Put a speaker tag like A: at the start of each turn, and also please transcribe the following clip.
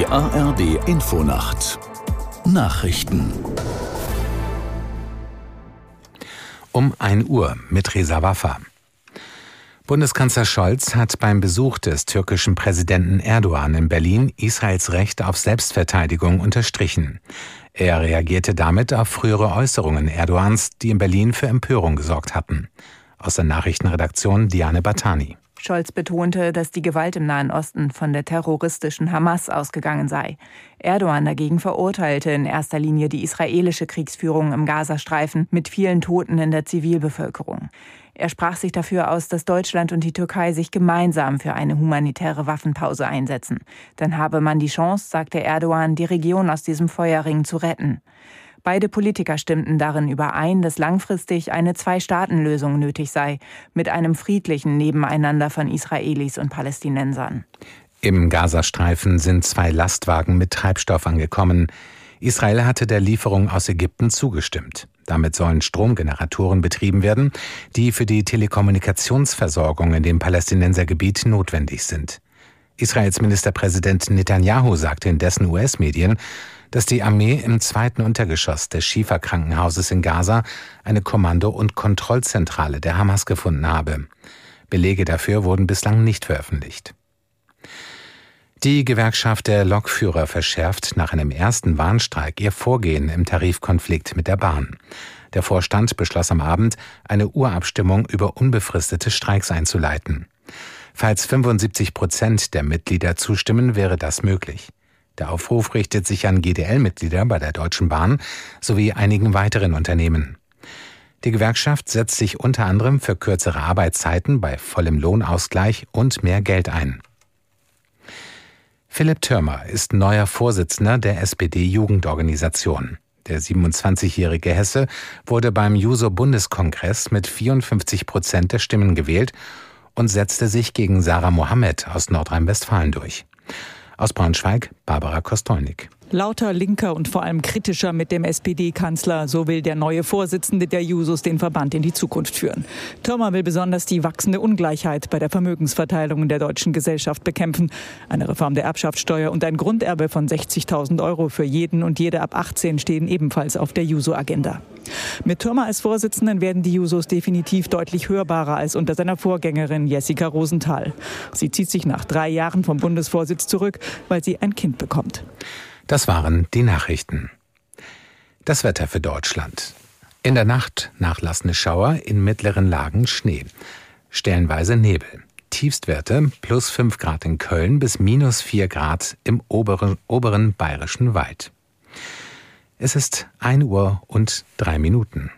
A: Die ARD Infonacht Nachrichten
B: um 1 Uhr mit Resa Waffa. Bundeskanzler Scholz hat beim Besuch des türkischen Präsidenten Erdogan in Berlin Israels Recht auf Selbstverteidigung unterstrichen. Er reagierte damit auf frühere Äußerungen Erdogans, die in Berlin für Empörung gesorgt hatten. Aus der Nachrichtenredaktion Diane Batani.
C: Scholz betonte, dass die Gewalt im Nahen Osten von der terroristischen Hamas ausgegangen sei. Erdogan dagegen verurteilte in erster Linie die israelische Kriegsführung im Gazastreifen mit vielen Toten in der Zivilbevölkerung. Er sprach sich dafür aus, dass Deutschland und die Türkei sich gemeinsam für eine humanitäre Waffenpause einsetzen. Dann habe man die Chance, sagte Erdogan, die Region aus diesem Feuerring zu retten. Beide Politiker stimmten darin überein, dass langfristig eine Zwei-Staaten-Lösung nötig sei, mit einem friedlichen Nebeneinander von Israelis und Palästinensern.
B: Im Gazastreifen sind zwei Lastwagen mit Treibstoff angekommen. Israel hatte der Lieferung aus Ägypten zugestimmt. Damit sollen Stromgeneratoren betrieben werden, die für die Telekommunikationsversorgung in dem Palästinensergebiet notwendig sind. Israels Ministerpräsident Netanyahu sagte in dessen US-Medien, dass die Armee im zweiten Untergeschoss des Schieferkrankenhauses in Gaza eine Kommando- und Kontrollzentrale der Hamas gefunden habe. Belege dafür wurden bislang nicht veröffentlicht. Die Gewerkschaft der Lokführer verschärft nach einem ersten Warnstreik ihr Vorgehen im Tarifkonflikt mit der Bahn. Der Vorstand beschloss am Abend, eine Urabstimmung über unbefristete Streiks einzuleiten. Falls 75 Prozent der Mitglieder zustimmen, wäre das möglich. Der Aufruf richtet sich an GDL-Mitglieder bei der Deutschen Bahn sowie einigen weiteren Unternehmen. Die Gewerkschaft setzt sich unter anderem für kürzere Arbeitszeiten bei vollem Lohnausgleich und mehr Geld ein. Philipp Türmer ist neuer Vorsitzender der SPD-Jugendorganisation. Der 27-jährige Hesse wurde beim Juso-Bundeskongress mit 54 Prozent der Stimmen gewählt und setzte sich gegen Sarah Mohammed aus Nordrhein-Westfalen durch. Aus Braunschweig, Barbara Kostolnik.
D: Lauter linker und vor allem kritischer mit dem SPD-Kanzler, so will der neue Vorsitzende der Jusos den Verband in die Zukunft führen. Thürmer will besonders die wachsende Ungleichheit bei der Vermögensverteilung in der deutschen Gesellschaft bekämpfen. Eine Reform der Erbschaftssteuer und ein Grunderbe von 60.000 Euro für jeden und jede ab 18 stehen ebenfalls auf der Juso-Agenda. Mit Thürmer als Vorsitzenden werden die Jusos definitiv deutlich hörbarer als unter seiner Vorgängerin Jessica Rosenthal. Sie zieht sich nach drei Jahren vom Bundesvorsitz zurück, weil sie ein Kind bekommt.
B: Das waren die Nachrichten. Das Wetter für Deutschland. In der Nacht nachlassende Schauer, in mittleren Lagen Schnee. Stellenweise Nebel. Tiefstwerte plus 5 Grad in Köln bis minus 4 Grad im oberen, oberen bayerischen Wald. Es ist 1 Uhr und 3 Minuten.